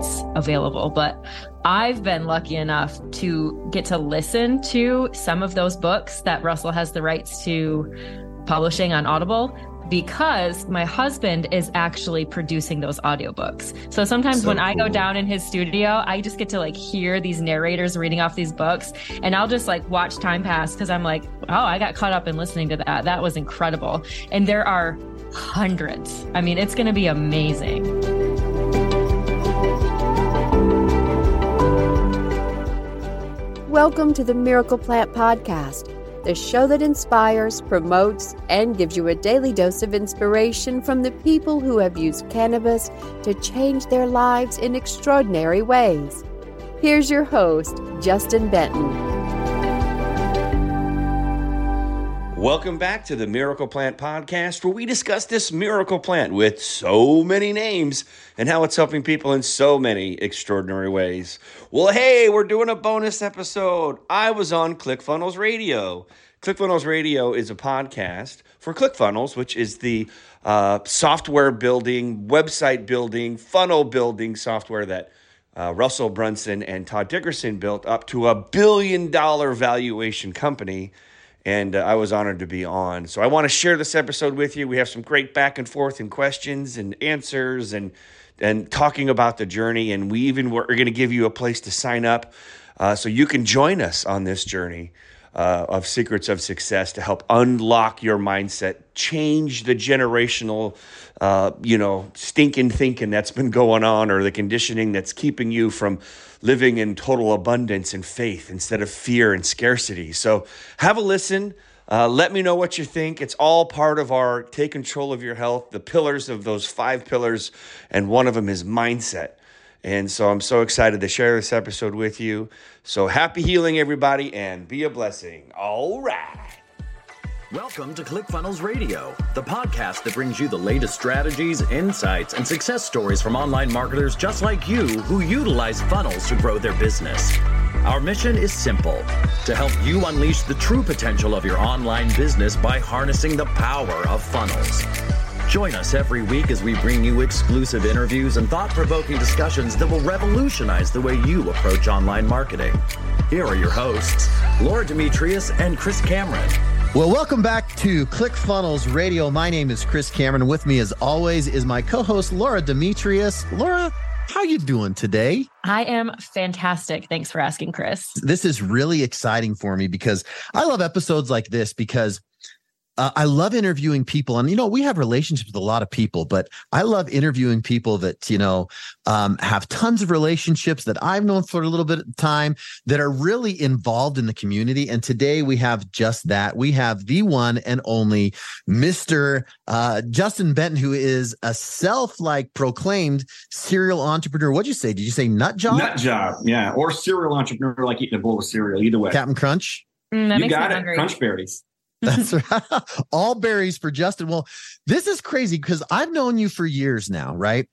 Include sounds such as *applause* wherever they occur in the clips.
it's available. But I've been lucky enough to get to listen to some of those books that Russell has the rights to publishing on Audible because my husband is actually producing those audiobooks. So sometimes so when cool. I go down in his studio, I just get to like hear these narrators reading off these books and I'll just like watch time pass because I'm like, oh, I got caught up in listening to that. That was incredible. And there are hundreds. I mean, it's going to be amazing. Welcome to the Miracle Plant Podcast the show that inspires, promotes, and gives you a daily dose of inspiration from the people who have used cannabis to change their lives in extraordinary ways. Here's your host, Justin Benton. Welcome back to the Miracle Plant Podcast, where we discuss this miracle plant with so many names and how it's helping people in so many extraordinary ways. Well, hey, we're doing a bonus episode. I was on ClickFunnels Radio. ClickFunnels Radio is a podcast for ClickFunnels, which is the uh, software building, website building, funnel building software that uh, Russell Brunson and Todd Dickerson built up to a billion dollar valuation company and uh, I was honored to be on. So I want to share this episode with you. We have some great back and forth and questions and answers and and talking about the journey. And we even were, are going to give you a place to sign up uh, so you can join us on this journey uh, of secrets of success to help unlock your mindset, change the generational, uh, you know, stinking thinking that's been going on or the conditioning that's keeping you from living in total abundance and faith instead of fear and scarcity. So have a listen. Uh, let me know what you think. It's all part of our take control of your health, the pillars of those five pillars, and one of them is mindset. And so I'm so excited to share this episode with you. So happy healing, everybody, and be a blessing. All right. Welcome to ClickFunnels Radio, the podcast that brings you the latest strategies, insights, and success stories from online marketers just like you who utilize funnels to grow their business. Our mission is simple to help you unleash the true potential of your online business by harnessing the power of funnels. Join us every week as we bring you exclusive interviews and thought provoking discussions that will revolutionize the way you approach online marketing. Here are your hosts, Laura Demetrius and Chris Cameron. Well, welcome back to ClickFunnels Radio. My name is Chris Cameron. With me, as always, is my co-host Laura Demetrius. Laura, how you doing today? I am fantastic. Thanks for asking, Chris. This is really exciting for me because I love episodes like this because uh, I love interviewing people, and you know, we have relationships with a lot of people, but I love interviewing people that you know um, have tons of relationships that I've known for a little bit of time that are really involved in the community. And today we have just that. We have the one and only Mister uh, Justin Benton, who is a self-like proclaimed serial entrepreneur. What'd you say? Did you say nut job? Nut job, yeah, or serial entrepreneur, like eating a bowl of cereal. Either way, Captain Crunch. Mm, you got it, Crunch berries. *laughs* That's right. All berries for Justin. Well, this is crazy because I've known you for years now, right?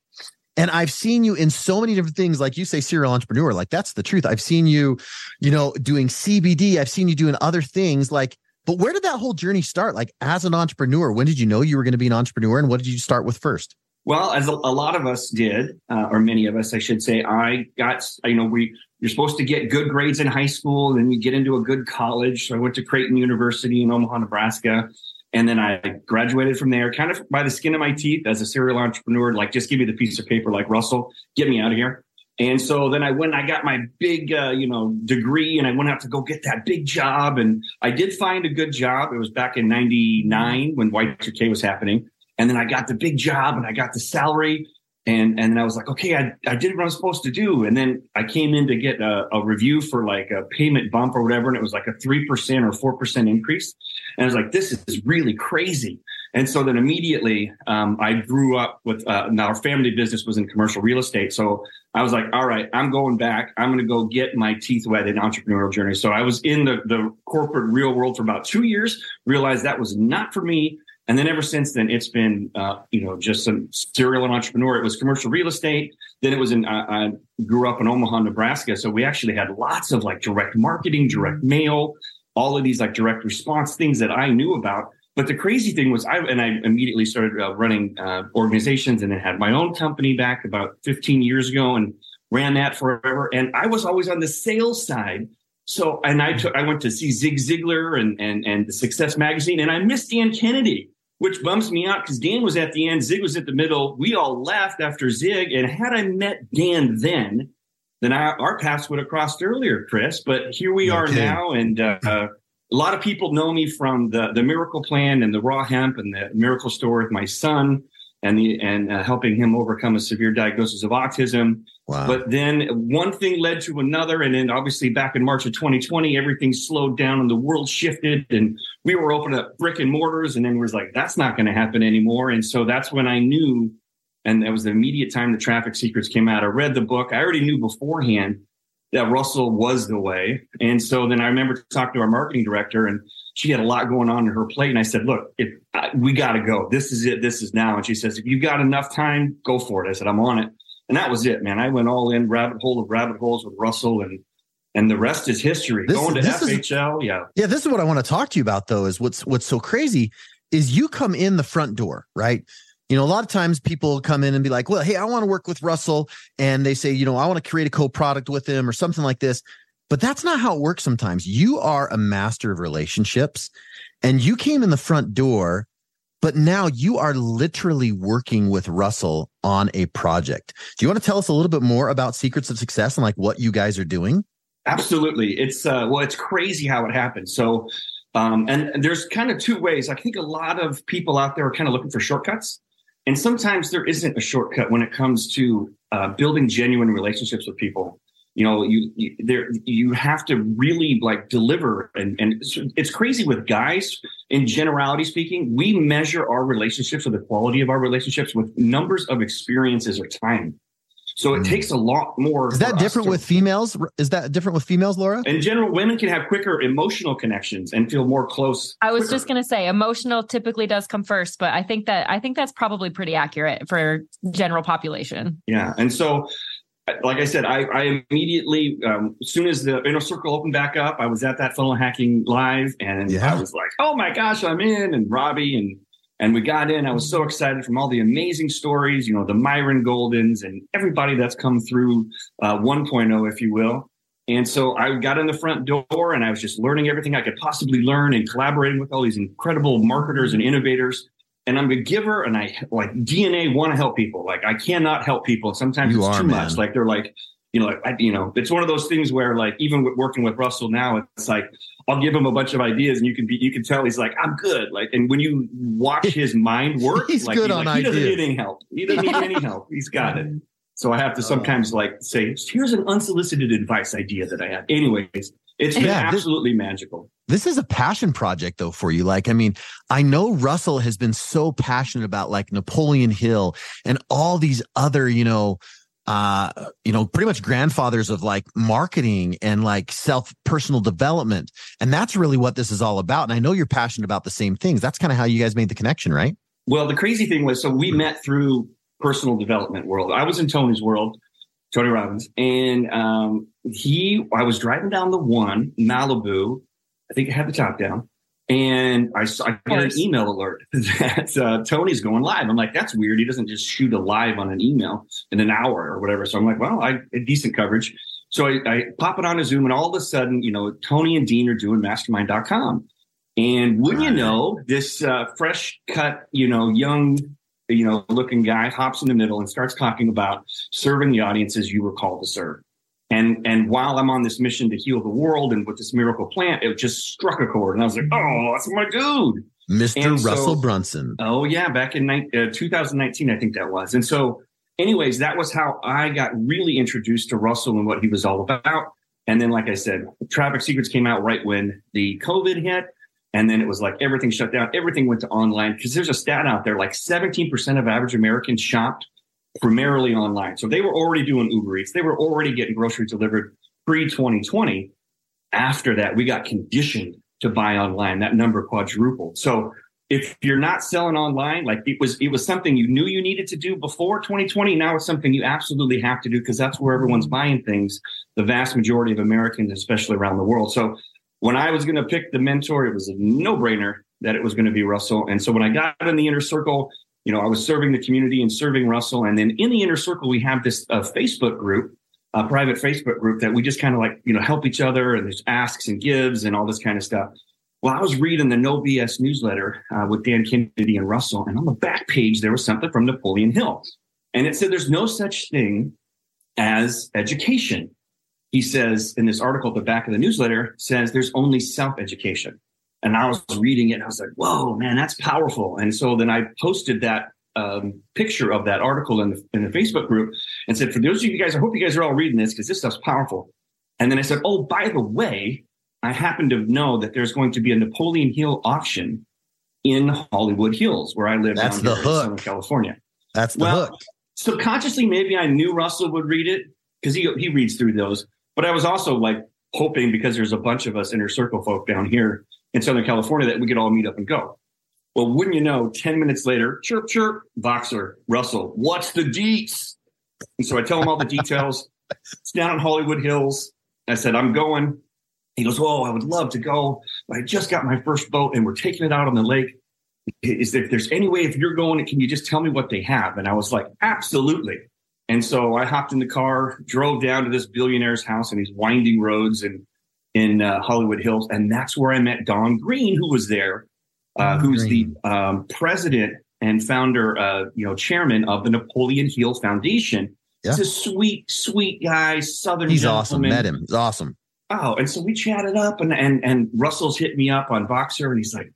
And I've seen you in so many different things, like you say, serial entrepreneur. Like that's the truth. I've seen you, you know, doing CBD. I've seen you doing other things. Like, but where did that whole journey start? Like as an entrepreneur, when did you know you were going to be an entrepreneur, and what did you start with first? Well, as a, a lot of us did, uh, or many of us, I should say, I got, you know, we you're supposed to get good grades in high school, then you get into a good college. So I went to Creighton University in Omaha, Nebraska. And then I graduated from there kind of by the skin of my teeth as a serial entrepreneur, like just give me the piece of paper like Russell, get me out of here. And so then I went, I got my big, uh, you know, degree and I went out to go get that big job. And I did find a good job. It was back in 99 when Y2K was happening. And then I got the big job and I got the salary and and then I was like, okay, I, I did what I'm supposed to do. And then I came in to get a, a review for like a payment bump or whatever, and it was like a three percent or four percent increase. And I was like, this is really crazy. And so then immediately, um, I grew up with uh, now our family business was in commercial real estate. So I was like, all right, I'm going back. I'm going to go get my teeth wet in entrepreneurial journey. So I was in the the corporate real world for about two years. Realized that was not for me. And then ever since then, it's been, uh, you know, just some serial entrepreneur. It was commercial real estate. Then it was in, uh, I grew up in Omaha, Nebraska. So we actually had lots of like direct marketing, direct mail, all of these like direct response things that I knew about. But the crazy thing was I, and I immediately started uh, running uh, organizations and then had my own company back about 15 years ago. And ran that forever. And I was always on the sales side. So, and I took, I went to see Zig Ziglar and, and, and the Success Magazine, and I missed Dan Kennedy, which bums me out because Dan was at the end, Zig was at the middle. We all left after Zig. And had I met Dan then, then I, our paths would have crossed earlier, Chris. But here we okay. are now. And, uh, a lot of people know me from the, the Miracle Plant and the Raw Hemp and the Miracle Store with my son and the, and uh, helping him overcome a severe diagnosis of autism. Wow. But then one thing led to another. And then obviously back in March of 2020, everything slowed down and the world shifted and we were opening up brick and mortars. And then we was like, that's not going to happen anymore. And so that's when I knew, and that was the immediate time the traffic secrets came out. I read the book. I already knew beforehand that Russell was the way. And so then I remember talking to our marketing director and she had a lot going on in her plate. And I said, look, if, uh, we got to go. This is it. This is now. And she says, if you've got enough time, go for it. I said, I'm on it and that was it, man. I went all in rabbit hole of rabbit holes with Russell and and the rest is history. This, Going to FHL, is, yeah. Yeah, this is what I want to talk to you about though, is what's what's so crazy is you come in the front door, right? You know, a lot of times people come in and be like, well, hey, I want to work with Russell. And they say, you know, I want to create a co-product with him or something like this. But that's not how it works sometimes. You are a master of relationships and you came in the front door but now you are literally working with Russell on a project. Do you want to tell us a little bit more about Secrets of Success and like what you guys are doing? Absolutely. It's uh, well, it's crazy how it happened. So, um, and, and there's kind of two ways. I think a lot of people out there are kind of looking for shortcuts, and sometimes there isn't a shortcut when it comes to uh, building genuine relationships with people you know you, you there you have to really like deliver and and it's crazy with guys in generality speaking we measure our relationships or the quality of our relationships with numbers of experiences or time so it mm. takes a lot more. Is that different to, with females? Is that different with females, Laura? In general, women can have quicker emotional connections and feel more close. I was quicker. just going to say emotional typically does come first, but I think that I think that's probably pretty accurate for general population. Yeah, and so like I said, I, I immediately, um, as soon as the inner circle opened back up, I was at that funnel hacking live, and yeah. I was like, "Oh my gosh, I'm in!" And Robbie and and we got in. I was so excited from all the amazing stories, you know, the Myron Goldens and everybody that's come through uh, 1.0, if you will. And so I got in the front door, and I was just learning everything I could possibly learn, and collaborating with all these incredible marketers and innovators and I'm a giver and I like DNA want to help people. Like I cannot help people. Sometimes you it's are, too man. much. Like they're like, you know, like, I, you know, it's one of those things where like, even with working with Russell now, it's like, I'll give him a bunch of ideas and you can be, you can tell he's like, I'm good. Like, and when you watch his *laughs* mind work, he's like, good he's on like, ideas. he doesn't need any help. He doesn't need any help. He's got it. *laughs* So I have to oh. sometimes like say, here's an unsolicited advice idea that I have. Anyways, it's been yeah, absolutely this, magical. This is a passion project though for you. Like, I mean, I know Russell has been so passionate about like Napoleon Hill and all these other, you know, uh, you know, pretty much grandfathers of like marketing and like self personal development. And that's really what this is all about. And I know you're passionate about the same things. That's kind of how you guys made the connection, right? Well, the crazy thing was, so we met through personal development world. I was in Tony's world, Tony Robbins, and um, he. I was driving down the one Malibu. I think I had the top down, and I saw I got an email alert *laughs* that uh, Tony's going live. I'm like, that's weird. He doesn't just shoot a live on an email in an hour or whatever. So I'm like, well, I decent coverage. So I, I pop it on a Zoom, and all of a sudden, you know, Tony and Dean are doing Mastermind.com. And wouldn't you know, this uh, fresh cut, you know, young you know, looking guy hops in the middle and starts talking about serving the audiences you were called to serve. And and while I'm on this mission to heal the world and with this miracle plant, it just struck a chord, and I was like, "Oh, that's my dude, Mr. Russell Brunson." Oh yeah, back in uh, 2019, I think that was. And so, anyways, that was how I got really introduced to Russell and what he was all about. And then, like I said, Traffic Secrets came out right when the COVID hit, and then it was like everything shut down. Everything went to online because there's a stat out there like 17% of average Americans shopped primarily online. So they were already doing Uber Eats. They were already getting groceries delivered pre 2020. After that, we got conditioned to buy online. That number quadrupled. So if you're not selling online, like it was, it was something you knew you needed to do before 2020. Now it's something you absolutely have to do because that's where everyone's mm-hmm. buying things. The vast majority of Americans, especially around the world. So when I was going to pick the mentor, it was a no brainer that it was going to be Russell. And so when I got in the inner circle, you know, I was serving the community and serving Russell. And then in the inner circle, we have this uh, Facebook group a private Facebook group that we just kind of like, you know, help each other and there's asks and gives and all this kind of stuff. Well, I was reading the No BS newsletter uh, with Dan Kennedy and Russell, and on the back page, there was something from Napoleon Hill. And it said there's no such thing as education. He says in this article at the back of the newsletter, says there's only self education. And I was reading it and I was like, whoa, man, that's powerful. And so then I posted that um, picture of that article in the, in the Facebook group and said, for those of you guys, I hope you guys are all reading this because this stuff's powerful. And then I said, oh, by the way, I happen to know that there's going to be a Napoleon Hill auction in Hollywood Hills, where I live That's down the hook. in Southern California. That's the Well, hook. Subconsciously, maybe I knew Russell would read it because he he reads through those. But I was also like hoping because there's a bunch of us inner circle folk down here in Southern California that we could all meet up and go. Well, wouldn't you know, 10 minutes later, chirp, chirp, Voxer, Russell, what's the deets? And so I tell him all the details. It's down in Hollywood Hills. I said, I'm going. He goes, Oh, I would love to go. But I just got my first boat and we're taking it out on the lake. Is there, if there's any way, if you're going, can you just tell me what they have? And I was like, Absolutely. And so I hopped in the car, drove down to this billionaire's house in these winding roads in in uh, Hollywood Hills, and that's where I met Don Green, who was there, uh, who's Green. the um, president and founder, uh, you know, chairman of the Napoleon Hill Foundation. Yeah. He's a sweet, sweet guy, Southern. He's awesome. gentleman. Met him. He's awesome. Oh, and so we chatted up, and and and Russell's hit me up on Voxer, and he's like,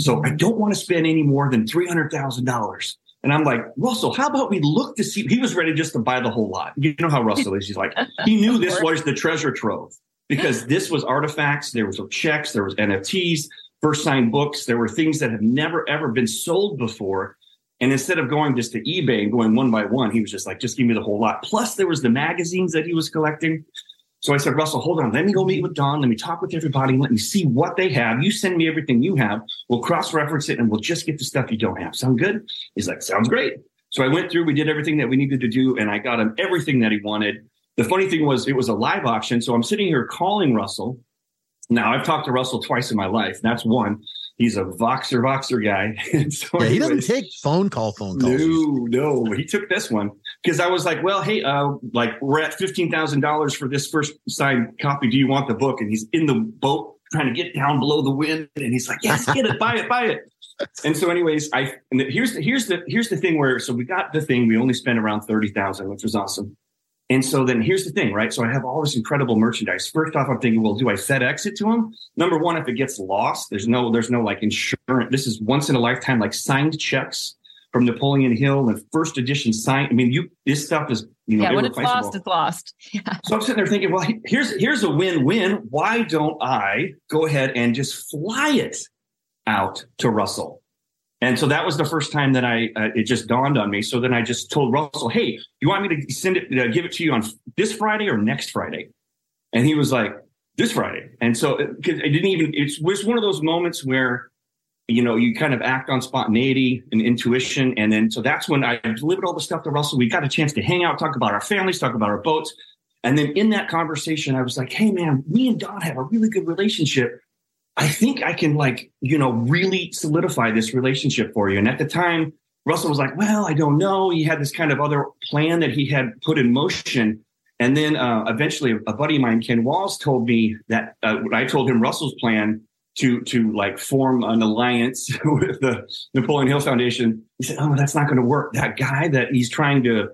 "So I don't want to spend any more than three hundred thousand dollars." And I'm like, Russell, how about we look to see? He was ready just to buy the whole lot. You know how Russell is. He's like, he knew this *laughs* was the treasure trove because this was artifacts. There was checks. There was NFTs, first signed books. There were things that have never ever been sold before. And instead of going just to eBay and going one by one, he was just like, just give me the whole lot. Plus, there was the magazines that he was collecting. So I said, Russell, hold on. Let me go meet with Don. Let me talk with everybody. Let me see what they have. You send me everything you have. We'll cross reference it and we'll just get the stuff you don't have. Sound good? He's like, sounds great. So I went through, we did everything that we needed to do, and I got him everything that he wanted. The funny thing was, it was a live auction. So I'm sitting here calling Russell. Now, I've talked to Russell twice in my life. That's one. He's a Voxer Voxer guy. *laughs* So Yeah, he doesn't take phone call phone calls. no, no, he took this one because I was like, well, hey, uh, like we're at fifteen thousand dollars for this first signed copy. Do you want the book? And he's in the boat trying to get down below the wind, and he's like, yes, get it, buy it, buy it. *laughs* And so, anyways, I and the, here's the here's the here's the thing where so we got the thing. We only spent around thirty thousand, which was awesome. And so then here's the thing, right? So I have all this incredible merchandise. First off, I'm thinking, well, do I FedEx it to him? Number one, if it gets lost, there's no, there's no like insurance. This is once in a lifetime, like signed checks from Napoleon Hill and first edition signed. I mean, you, this stuff is, you know, yeah, when it's lost, it's lost. *laughs* Yeah. So I'm sitting there thinking, well, here's here's a win-win. Why don't I go ahead and just fly it out to Russell? And so that was the first time that I uh, it just dawned on me. So then I just told Russell, "Hey, you want me to send it, uh, give it to you on this Friday or next Friday?" And he was like, "This Friday." And so it, 'cause it didn't even. It was one of those moments where you know, you kind of act on spontaneity and intuition. And then, so that's when I delivered all the stuff to Russell. We got a chance to hang out, talk about our families, talk about our boats. And then in that conversation, I was like, Hey, man, me and Don have a really good relationship. I think I can like, you know, really solidify this relationship for you. And at the time, Russell was like, well, I don't know. He had this kind of other plan that he had put in motion. And then uh, eventually a buddy of mine, Ken Walls, told me that uh, I told him Russell's plan to to like form an alliance *laughs* with the Napoleon Hill Foundation. He said, "Oh, that's not going to work. That guy that he's trying to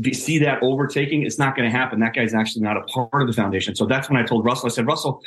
be, see that overtaking, it's not going to happen. That guy's actually not a part of the foundation." So that's when I told Russell. I said, "Russell,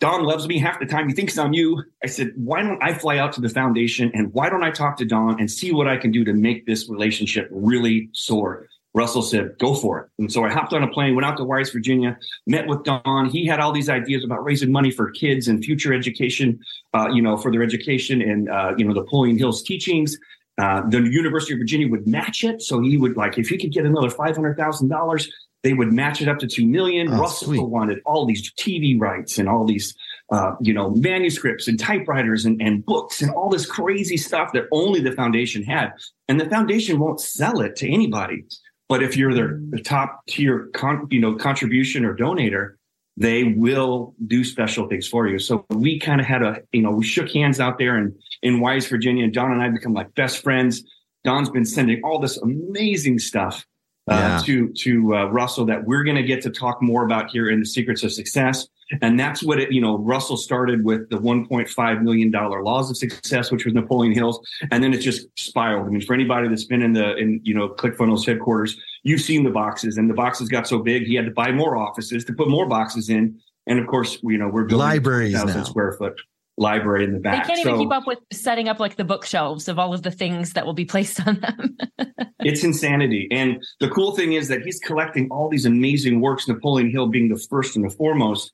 Don loves me half the time. He thinks I'm you." I said, "Why don't I fly out to the foundation and why don't I talk to Don and see what I can do to make this relationship really soar?" Russell said, go for it. And so I hopped on a plane, went out to Wise, Virginia, met with Don. He had all these ideas about raising money for kids and future education, uh, you know, for their education and, uh, you know, Napoleon Hill's teachings. Uh, the University of Virginia would match it. So he would like, if he could get another $500,000, they would match it up to 2 million. Oh, Russell sweet. wanted all these TV rights and all these, uh, you know, manuscripts and typewriters and, and books and all this crazy stuff that only the foundation had. And the foundation won't sell it to anybody. But if you're their the top tier, con, you know, contribution or donator, they will do special things for you. So we kind of had a, you know, we shook hands out there in in Wise, Virginia, and Don and I become like best friends. Don's been sending all this amazing stuff uh, to to uh, Russell that we're going to get to talk more about here in the Secrets of Success. And that's what it, you know, Russell started with the $1.5 million laws of success, which was Napoleon Hill's. And then it just spiraled. I mean, for anybody that's been in the, in, you know, ClickFunnels headquarters, you've seen the boxes and the boxes got so big, he had to buy more offices to put more boxes in. And of course, you know, we're building libraries thousand square foot library in the back. They can't even So- keep up with setting up like the bookshelves of all of the things that will be placed on them. *laughs* it's insanity. And the cool thing is that he's collecting all these amazing works, Napoleon Hill being the first and the foremost.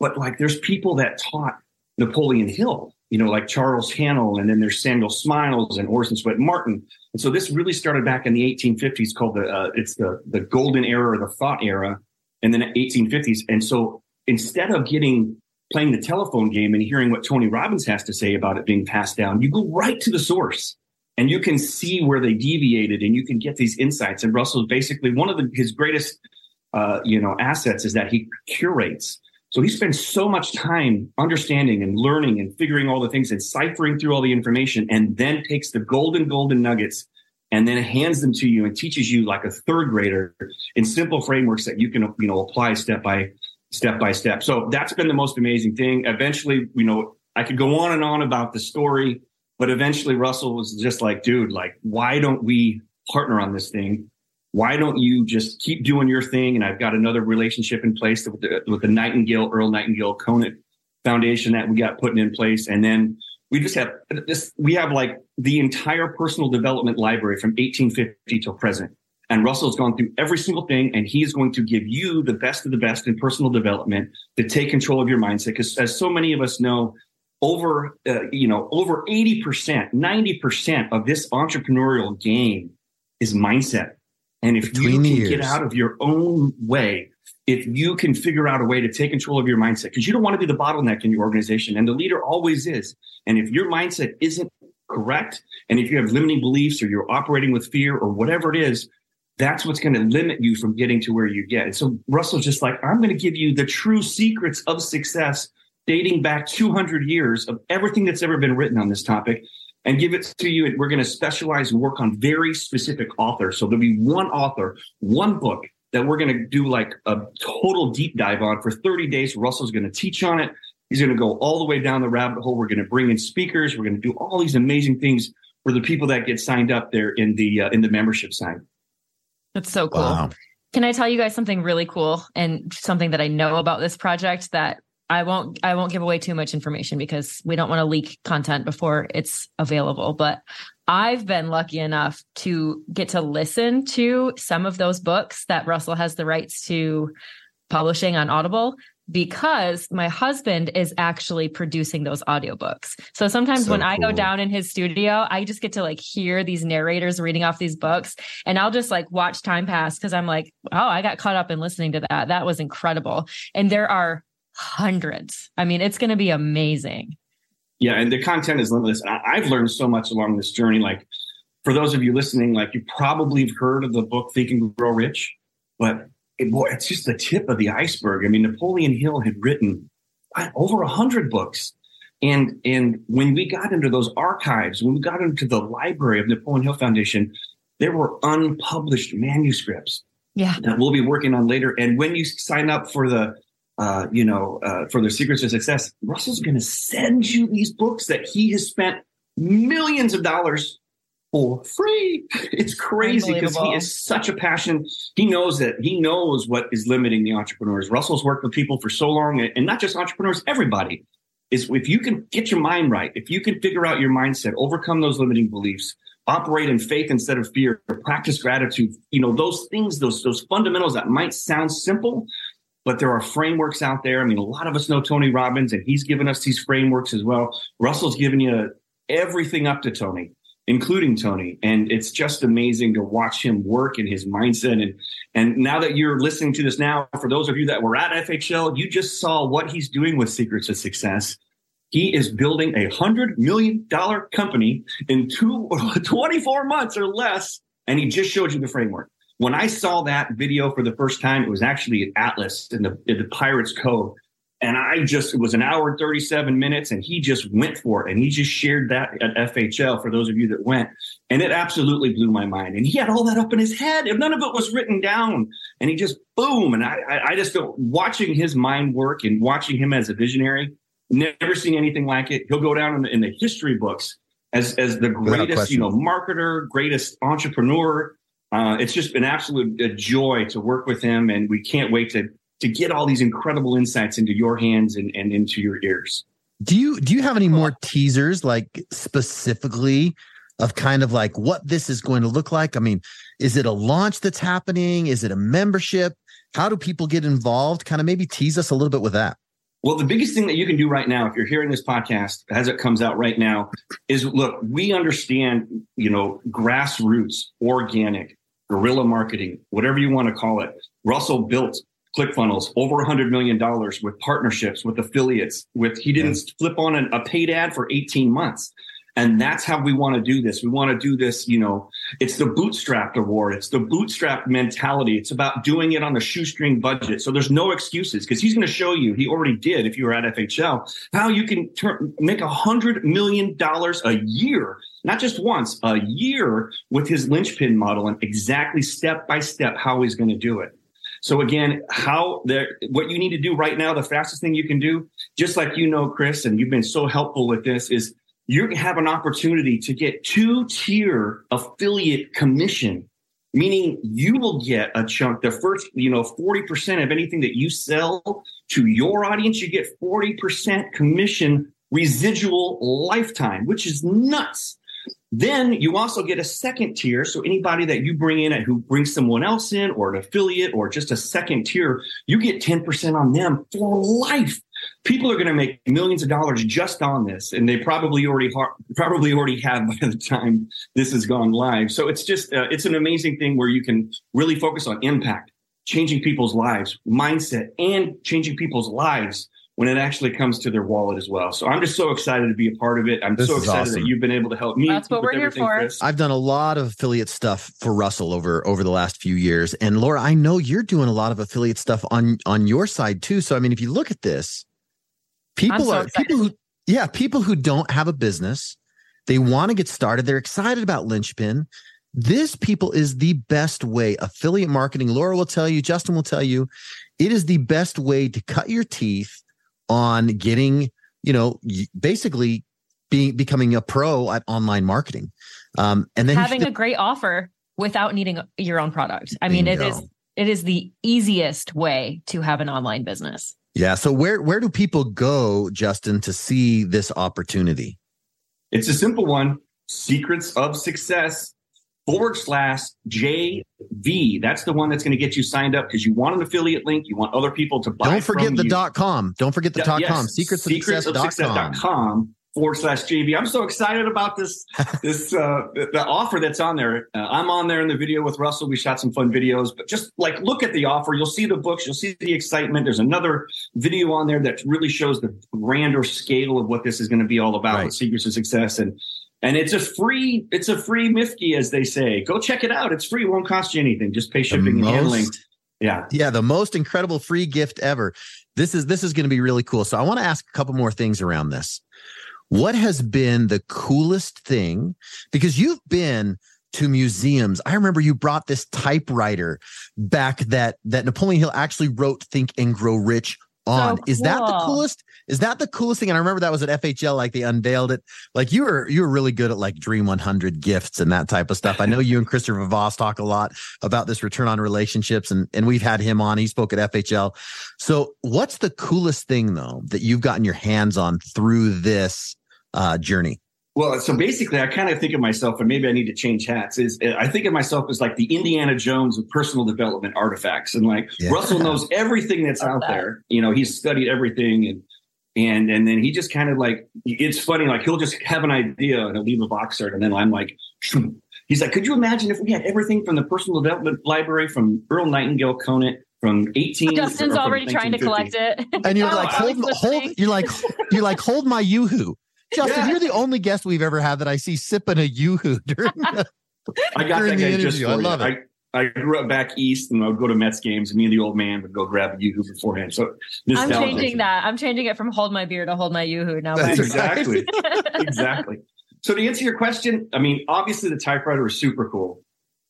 But like there's people that taught Napoleon Hill, you know, like Charles Haanel, and then there's Samuel Smiles and Orison Swett Marden. And so this really started back in the 1850s called the uh, it's the the golden era or the thought era in the 1850s. And so instead of getting playing the telephone game and hearing what Tony Robbins has to say about it being passed down, you go right to the source and you can see where they deviated and you can get these insights. And Russell's basically one of the, his greatest, uh, you know, assets is that he curates. So he spends so much time understanding and learning and figuring all the things and ciphering through all the information and then takes the golden, golden nuggets and then hands them to you and teaches you like a third grader in simple frameworks that you can, you know, apply step by step by step. So that's been the most amazing thing. Eventually, you know, I could go on and on about the story, but eventually Russell was just like, dude, like, why don't we partner on this thing? Why don't you just keep doing your thing? And I've got another relationship in place with the, with the Nightingale, Earl Nightingale Conant Foundation that we got putting in place. And then we just have this, we have like the entire personal development library from 1850 till present. And Russell's gone through every single thing, and he is going to give you the best of the best in personal development to take control of your mindset. Because as so many of us know, over uh, you know over 80% 90% of this entrepreneurial game is mindset. And if Between you can get out of your own way if you can figure out a way to take control of your mindset because you don't want to be the bottleneck in your organization and the leader always is. And if your mindset isn't correct and if you have limiting beliefs or you're operating with fear or whatever it is that's what's going to limit you from getting to where you get. And so Russell's just like, I'm going to give you the true secrets of success dating back 200 years of everything that's ever been written on this topic and give it to you. And we're going to specialize and work on very specific authors. So there'll be one author, one book that we're going to do like a total deep dive on for 30 days. Russell's going to teach on it. He's going to go all the way down the rabbit hole. We're going to bring in speakers. We're going to do all these amazing things for the people that get signed up there in the uh, in the membership side. That's so cool. Wow. Can I tell you guys something really cool and something that I know about this project that I won't I won't give away too much information because we don't want to leak content before it's available, but I've been lucky enough to get to listen to some of those books that Russell has the rights to publishing on Audible because my husband is actually producing those audiobooks. So sometimes So when I go down in his studio, I just get to like hear these narrators reading off these books and I'll just like watch time pass because I'm like, oh, I got caught up in listening to that. That was incredible. And there are hundreds. I mean, it's going to be amazing. Yeah, and the content is limitless. And I've learned so much along this journey. Like for those of you listening, like you probably have heard of the book Think and Grow Rich, but it, boy, it's just the tip of the iceberg. I mean, Napoleon Hill had written uh, over a hundred books. And and when we got into those archives, when we got into the library of Napoleon Hill Foundation, there were unpublished manuscripts Yeah. that we'll be working on later. And when you sign up for the, uh, you know, uh, for the Secrets of Success, Russell's going to send you these books that he has spent millions of dollars for free. It's crazy because he is such a passion. He knows that he knows what is limiting the entrepreneurs. Russell's worked with people for so long, and not just entrepreneurs, everybody. Is if you can get your mind right, if you can figure out your mindset, overcome those limiting beliefs, operate in faith instead of fear, practice gratitude, you know, those things, those those fundamentals that might sound simple, but there are frameworks out there. I mean, a lot of us know Tony Robbins, and he's given us these frameworks as well. Russell's given you everything up to Tony, including Tony, and it's just amazing to watch him work in his mindset. And and now that you're listening to this now, for those of you that were at FHL, you just saw what he's doing with Secrets of Success. He is building a hundred million dollar company in two, *laughs* 24 months or less. And he just showed you the framework. When I saw that video for the first time, it was actually at Atlas in the, in the Pirates Cove. And I just, it was an hour and 37 minutes and he just went for it. And he just shared that at FHL for those of you that went. And it absolutely blew my mind. And he had all that up in his head and none of it was written down. And he just, boom. And I, I just felt watching his mind work and watching him as a visionary, never seen anything like it. He'll go down in the, in the history books as, as the greatest, you know, marketer, greatest entrepreneur. Uh, it's just an absolute a joy to work with him. And we can't wait to to get all these incredible insights into your hands and, and into your ears. Do you do you have any more teasers like specifically of kind of like what this is going to look like? I mean, is it a launch that's happening? Is it a membership? How do people get involved? Kind of maybe tease us a little bit with that. Well, the biggest thing that you can do right now, if you're hearing this podcast as it comes out right now, is look, we understand, you know, grassroots, organic, guerrilla marketing, whatever you want to call it. Russell built ClickFunnels, over $100 million with partnerships, with affiliates, with he didn't yeah. flip on an, a paid ad for 18 months. And that's how we want to do this. We want to do this, you know, it's the bootstrapped award. It's the bootstrap mentality. It's about doing it on a shoestring budget. So there's no excuses because he's going to show you, he already did if you were at FHL, how you can turn, make a hundred million dollars a year, not just once, a year with his linchpin model and exactly step by step how he's going to do it. So again, how there, what you need to do right now, the fastest thing you can do, just like you know, Chris, and you've been so helpful with this, is you have an opportunity to get two tier affiliate commission, meaning you will get a chunk, the first, you know, 40% of anything that you sell to your audience, you get 40% commission residual lifetime, which is nuts. Then you also get a second tier. So anybody that you bring in who brings someone else in or an affiliate or just a second tier, you get 10% on them for life. People are going to make millions of dollars just on this, and they probably already ha- probably already have *laughs* by the time this has gone live. So it's just uh, it's an amazing thing where you can really focus on impact, changing people's lives, mindset, and changing people's lives when it actually comes to their wallet as well. So I'm just so excited to be a part of it. I'm this so excited awesome. that you've been able to help me. That's what we're here for. Chris. I've done a lot of affiliate stuff for Russell over over the last few years. And Laura, I know you're doing a lot of affiliate stuff on on your side too. So I mean, if you look at this, people so are excited. people who yeah, people who don't have a business, they want to get started. They're excited about Linchpin. This people is the best way. Affiliate marketing, Laura will tell you, Justin will tell you, it is the best way to cut your teeth on getting, you know, basically being becoming a pro at online marketing. Um, and then having a great offer without needing your own product. I mean, it is it is the easiest way to have an online business. Yeah. So where where do people go, Justin, to see this opportunity? It's a simple one. Secrets of Success forward slash JV. That's the one that's going to get you signed up because you want an affiliate link. You want other people to buy. Don't forget the you. dot com. Don't forget the dot yes, com. Secrets, Secrets of Success. dot com forward slash JV. I'm so excited about this *laughs* this uh, the offer that's on there. Uh, I'm on there in the video with Russell. We shot some fun videos, but just like look at the offer. You'll see the books. You'll see the excitement. There's another video on there that really shows the grander scale of what this is going to be all about. Right. Secrets of Success and and it's a free, it's a free Mifke, as they say. Go check it out. It's free. It won't cost you anything. Just pay shipping most, and handling. Yeah. Yeah. The most incredible free gift ever. This is this is going to be really cool. So I want to ask a couple more things around this. What has been the coolest thing? Because you've been to museums. I remember you brought this typewriter back that that Napoleon Hill actually wrote Think and Grow Rich on. So cool. Is that the coolest? Is that the coolest thing? And I remember that was at FHL, like they unveiled it. Like you were you were really good at like Dream 100 gifts and that type of stuff. I know you and Christopher Voss talk a lot about this return on relationships, and and we've had him on. He spoke at FHL. So, what's the coolest thing though that you've gotten your hands on through this uh, journey? Well, so basically, I kind of think of myself, and maybe I need to change hats. Is eh, I think of myself as like the Indiana Jones of personal development artifacts, and like yeah. Russell knows everything that's out that. there. You know, he's studied everything, and and and then he just kind of like it's funny, like he'll just have an idea and he'll leave a Voxer, and then I'm like, *sniffs* he's like, could you imagine if we had everything from the personal development library from Earl Nightingale Conant from 18 Justin's already trying to collect it. And you're *laughs* oh, like, hold, hold, you're like, you're like, hold my yoo-hoo. Justin, yeah. you're the only guest we've ever had that I see sipping a yoo-hoo *laughs* during the, I got that guy just for I love you. it. I grew up back east, and I would go to Mets games. And me and the old man would go grab a yoo-hoo beforehand. So I'm changing that. I'm changing it from hold my beer to hold my yoo-hoo now. That's exactly, *laughs* exactly. So to answer your question, I mean, obviously the typewriter is super cool.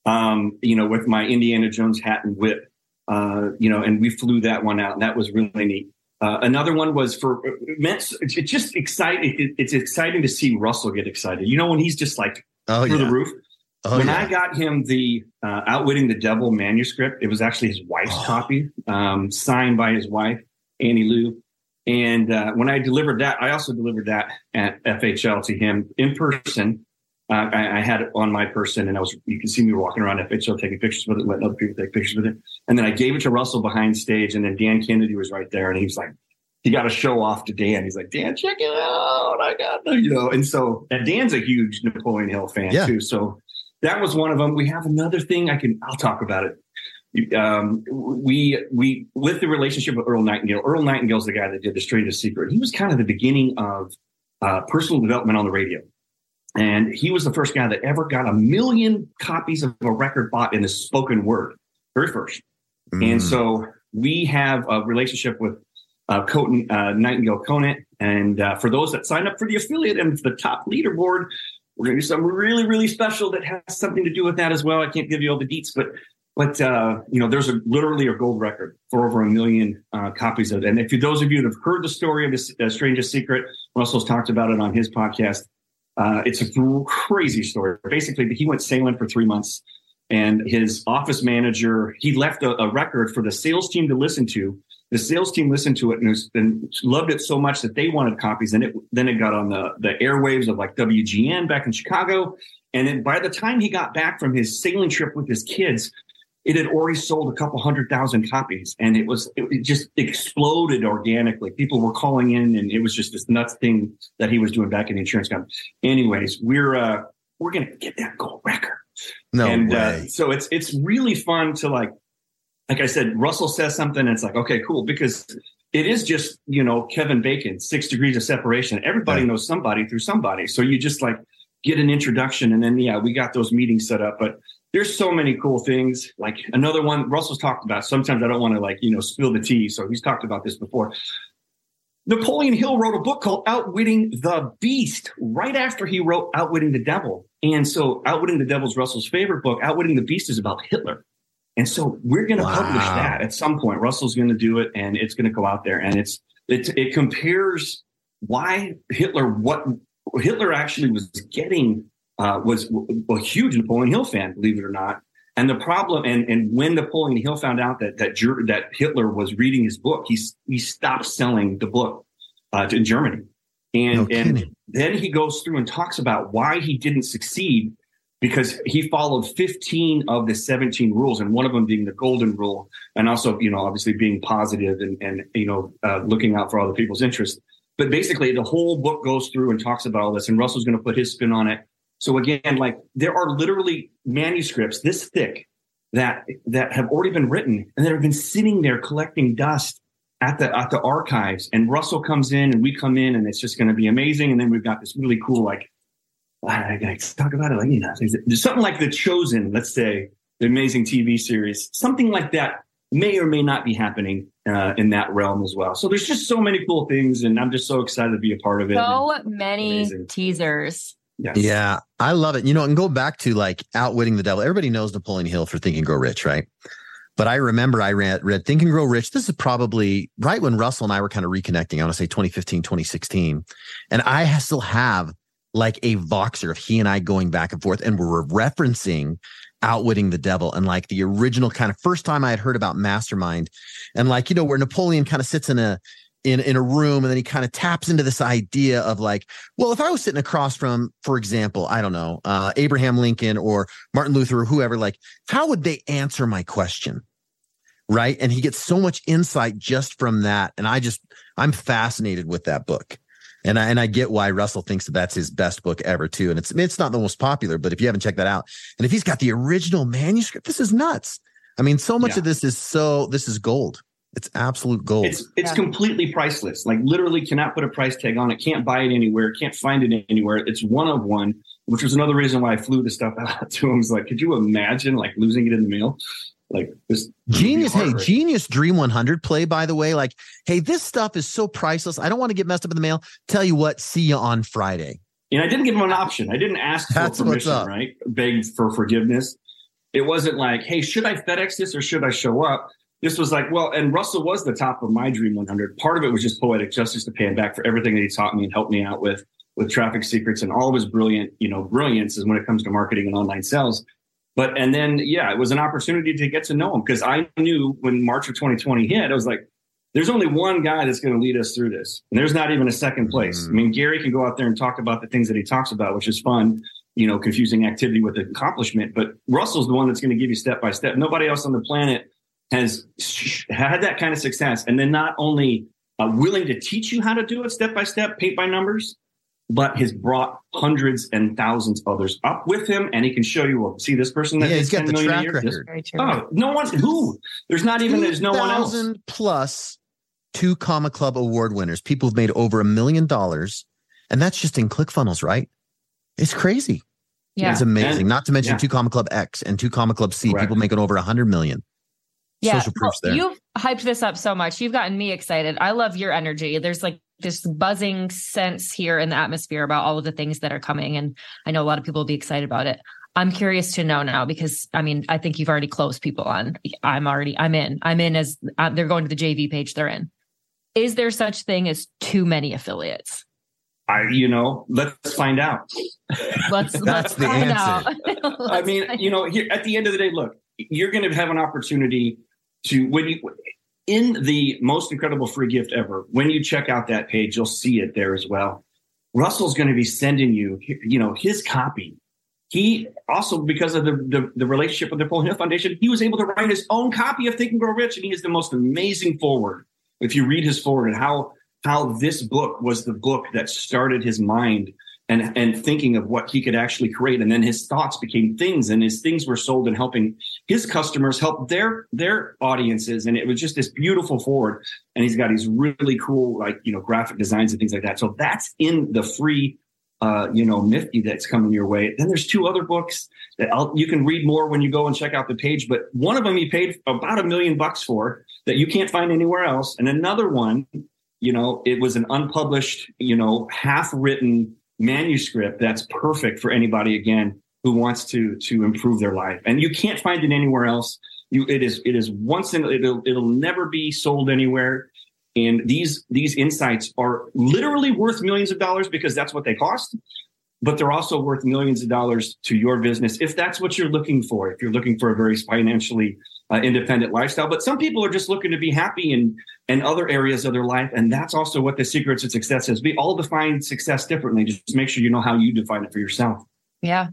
Um, you know, with my Indiana Jones hat and whip, uh, you know, and we flew that one out, and that was really neat. Uh, another one was for meant it's just exciting. It, it's exciting to see Russell get excited. You know, when he's just like oh, through yeah. the roof. Oh, when yeah. I got him the uh, Outwitting the Devil manuscript, it was actually his wife's oh. copy, um, signed by his wife, Annie Lou. And uh, when I delivered that, I also delivered that at FHL to him in person. Uh, I, I, had it on my person, and I was you can see me walking around FHL taking pictures with it, letting other people take pictures with it. And then I gave it to Russell behind stage, and then Dan Kennedy was right there, and he was like, he got a show off to Dan. He's like, Dan, check it out. I got the, you know. And so, and Dan's a huge Napoleon Hill fan yeah. too. So that was one of them. We have another thing I can, I'll talk about it. Um, we, we, with the relationship with Earl Nightingale, Earl Nightingale's the guy that did The Strangest Secret. He was kind of the beginning of uh, personal development on the radio. And he was the first guy that ever got a million copies of a record bought in the spoken word, very first. Mm. And so we have a relationship with uh, Coton, uh, Nightingale Conant. And uh, for those that sign up for the affiliate and the top leaderboard, we're going to do something really, really special that has something to do with that as well. I can't give you all the deets, but but uh, you know, there's a literally a gold record for over a million uh, copies of it. And if you, those of you that have heard the story of this uh, strangest secret, Russell's talked about it on his podcast. Uh, it's a crazy story. Basically, he went sailing for three months, and his office manager he left a, a record for the sales team to listen to the sales team listened to it and, was, and, loved it so much that they wanted copies. And it then it got on the the airwaves of like WGN back in Chicago. And then by the time he got back from his sailing trip with his kids, it had already sold a couple hundred thousand copies, and it was it, just exploded organically. People were calling in, and it was just this nuts thing that he was doing back in the insurance company. Anyways, we're uh, we're gonna get that gold record. No and, uh, way. Uh, so it's it's really fun to like like I said, Russell says something, and it's like, okay, cool, because it is just, you know, Kevin Bacon, six degrees of separation. Everybody right. knows somebody through somebody. So you just like get an introduction, and then, yeah, we got those meetings set up. But there's so many cool things. Like another one, Russell's talked about. Sometimes I don't want to, like, you know, spill the tea. So he's talked about this before. Napoleon Hill wrote a book called Outwitting the Beast right after he wrote Outwitting the Devil. And so Outwitting the Devil is Russell's favorite book. Outwitting the Beast is about Hitler. And so we're going to wow. publish that at some point. Russell's going to do it and it's going to go out there and it's, it, it compares why Hitler, what Hitler actually was getting, uh, was a huge Napoleon Hill fan, believe it or not. And the problem, and, and when Napoleon Hill found out that, that, that Hitler was reading his book, he, he stopped selling the book, uh, to Germany. And, no and then he goes through and talks about why he didn't succeed because he followed 15 of the 17 rules and one of them being the golden rule and also you know obviously being positive and, and you know uh, looking out for other people's interests. But basically the whole book goes through and talks about all this and russell's going to put his spin on it. So again like there are literally manuscripts this thick that that have already been written and that have been sitting there collecting dust at the at the archives and russell comes in and we come in and it's just going to be amazing and then we've got this really cool like I gotta talk about it like you know, something like The Chosen, let's say, the amazing TV series, something like that may or may not be happening uh, in that realm as well. So there's just so many cool things, and I'm just so excited to be a part of it. So many amazing. teasers. Yes. Yeah, I love it. You know, and go back to like outwitting the devil. Everybody knows Napoleon Hill for Think and Grow Rich, right? But I remember I read, read Think and Grow Rich. This is probably right when Russell and I were kind of reconnecting. I want to say 2015, 2016. And I still have like a Voxer of he and I going back and forth, and we're referencing outwitting the devil and like the original kind of first time I had heard about mastermind and like you know where Napoleon kind of sits in a in in a room and then he kind of taps into this idea of like well if I was sitting across from for example I don't know uh, Abraham Lincoln or Martin Luther or whoever like how would they answer my question right and he gets so much insight just from that and I just I'm fascinated with that book and I, and I get why Russell thinks that that's his best book ever too. And it's it's not the most popular, but if you haven't checked that out, and if he's got the original manuscript, this is nuts. I mean, so much yeah. of this is so this is gold. It's absolute gold. It's it's yeah. completely priceless. Like literally cannot put a price tag on it. Can't buy it anywhere. Can't find it anywhere. It's one of one. which was another reason why I flew the stuff *laughs* out to him. Was like, could you imagine like losing it in the mail? Like this genius. Hey, genius Dream 100 play, by the way. Like, hey, this stuff is so priceless. I don't want to get messed up in the mail. Tell you what, see you on Friday. And I didn't give him an option. I didn't ask for That's permission, right? Beg for forgiveness. It wasn't like, hey, should I FedEx this or should I show up? This was like, well, and Russell was the top of my Dream 100. Part of it was just poetic justice to pay him back for everything that he taught me and helped me out with with traffic secrets and all of his brilliant, you know, brilliance is when it comes to marketing and online sales. But and then yeah, it was an opportunity to get to know him because I knew when March of 2020 hit, I was like, there's only one guy that's going to lead us through this. And there's not even a second place. Mm. I mean, Gary can go out there and talk about the things that he talks about, which is fun, you know, confusing activity with accomplishment. But Russell's the one that's going to give you step by step. Nobody else on the planet has had that kind of success. And then not only uh, willing to teach you how to do it step by step, paint by numbers, but has brought hundreds and thousands of others up with him, and he can show you. Well, see this person that yeah, he's got the track record. oh, no one who. There's not even. There's no one else. Plus, two comma club award winners, people who've made over a million dollars, and that's just in ClickFunnels, right? It's crazy. Yeah, it's amazing. And, not to mention yeah. two comma club X and two comma club C. People making over a hundred million. Yeah, Social proofs there. You've hyped this up so much. You've gotten me excited. I love your energy. There's like this buzzing sense here in the atmosphere about all of the things that are coming. And I know a lot of people will be excited about it. I'm curious to know now because I mean, I think you've already closed people on. I'm already, I'm in. I'm in as uh, they're going to the JV page they're in. Is there such thing as too many affiliates? I, you know, let's find out. Let's *laughs* let's the find answer. out. *laughs* I mean, you know, here at the end of the day, look, you're going to have an opportunity to when you in the most incredible free gift ever, when you check out that page, you'll see it there as well. Russell's going to be sending you, you know, his copy. He also, because of the, the, the relationship with the Napoleon Hill Foundation, he was able to write his own copy of Think and Grow Rich, and he is the most amazing foreword. If you read his foreword and how how this book was the book that started his mind and and thinking of what he could actually create. And then his thoughts became things and his things were sold and helping his customers help their their audiences. And it was just this beautiful foreword. And he's got these really cool like you know graphic designs and things like that. So that's in the free uh, you know nifty that's coming your way. Then there's two other books that I'll, you can read more when you go and check out the page but one of them he paid about a million bucks for that you can't find anywhere else. And another one you know it was an unpublished you know half written manuscript that's perfect for anybody again who wants to to improve their life. And you can't find it anywhere else. You it is it is once in it'll it'll never be sold anywhere. And these these insights are literally worth millions of dollars because that's what they cost but they're also worth millions of dollars to your business if that's what you're looking for if you're looking for a very financially uh, independent lifestyle. But some people are just looking to be happy in in other areas of their life, and that's also what the secrets of success is. We all define success differently. Just make sure you know how you define it for yourself. Yeah,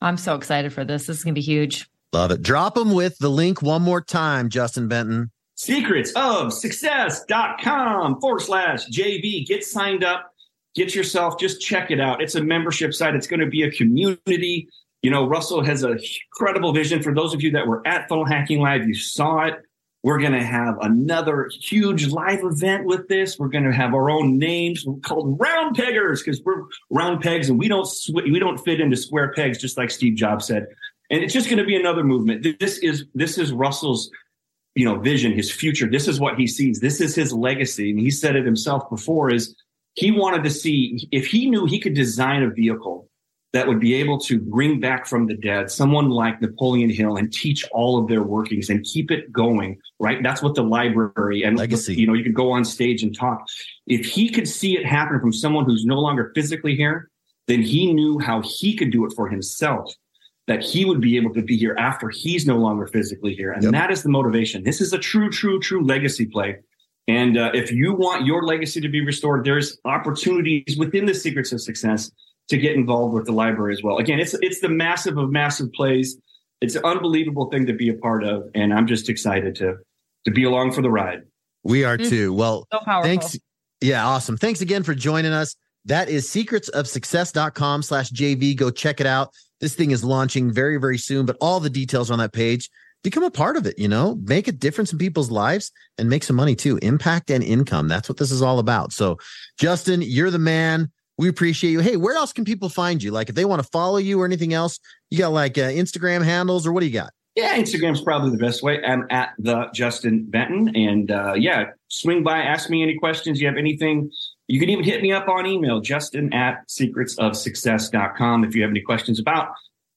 I'm so excited for this. This is gonna be huge. Love it. Drop them with the link one more time, Justin Benton. Secrets of success.com forward slash JV. Get signed up. Get yourself, just check it out. It's a membership site. It's going to be a community you know, Russell has a incredible vision. For those of you that were at Funnel Hacking Live, you saw it. We're going to have another huge live event with this. We're going to have our own names called round peggers because we're round pegs and we don't sw- we don't fit into square pegs, just like Steve Jobs said. And it's just going to be another movement. This is this is Russell's you know vision, his future. This is what he sees. This is his legacy, and he said it himself before. Is he wanted to see if he knew he could design a vehicle that would be able to bring back from the dead someone like Napoleon Hill and teach all of their workings and keep it going, right? That's what the library and legacy, you know, you could go on stage and talk. If he could see it happen from someone who's no longer physically here, then he knew how he could do it for himself, that he would be able to be here after he's no longer physically here. And yep. that is the motivation. This is a true, true, true legacy play. And uh, if you want your legacy to be restored, there's opportunities within the secrets of success to get involved with the library as well. Again, it's it's the massive of massive plays. It's an unbelievable thing to be a part of, and I'm just excited to to be along for the ride. We are mm-hmm. too. Well, so thanks. Yeah, awesome. Thanks again for joining us. That is secretsofsuccess.com slash JV. Go check it out. This thing is launching very, very soon, but all the details on that page. Become a part of it, you know, make a difference in people's lives and make some money too. Impact and income. That's what this is all about. So, Justin, you're the man. We appreciate you. Hey, where else can people find you? Like if they want to follow you or anything else, you got like uh, Instagram handles or what do you got? Yeah, Instagram's probably the best way. I'm at the Justin Benton. And uh, yeah, swing by, ask me any questions. You have anything, you can even hit me up on email, justin at secretsofsuccess.com if you have any questions about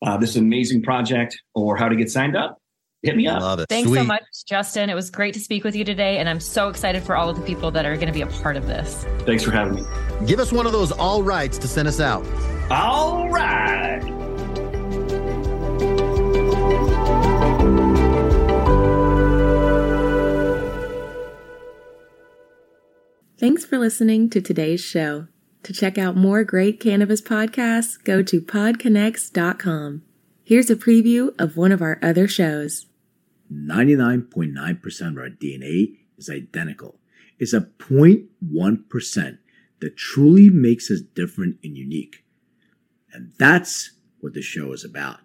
uh, this amazing project or how to get signed up. Hit me up. Love it. Thanks Sweet. so much, Justin. It was great to speak with you today. And I'm so excited for all of the people that are going to be a part of this. Thanks for having me. Give us one of those all rights to send us out. All right. Thanks for listening to today's show. To check out more great cannabis podcasts, go to podconx.com. Here's a preview of one of our other shows. 99.9% of our DNA is identical. It's a 0.1% that truly makes us different and unique. And that's what the show is about.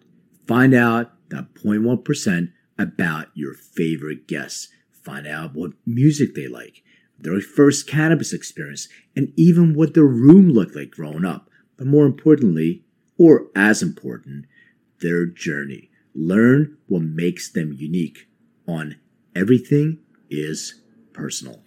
Find out that 0.1% about your favorite guests. Find out what music they like, their first cannabis experience, and even what their room looked like growing up. But more importantly, or as important, their journey. Learn what makes them unique on Everything is Personal.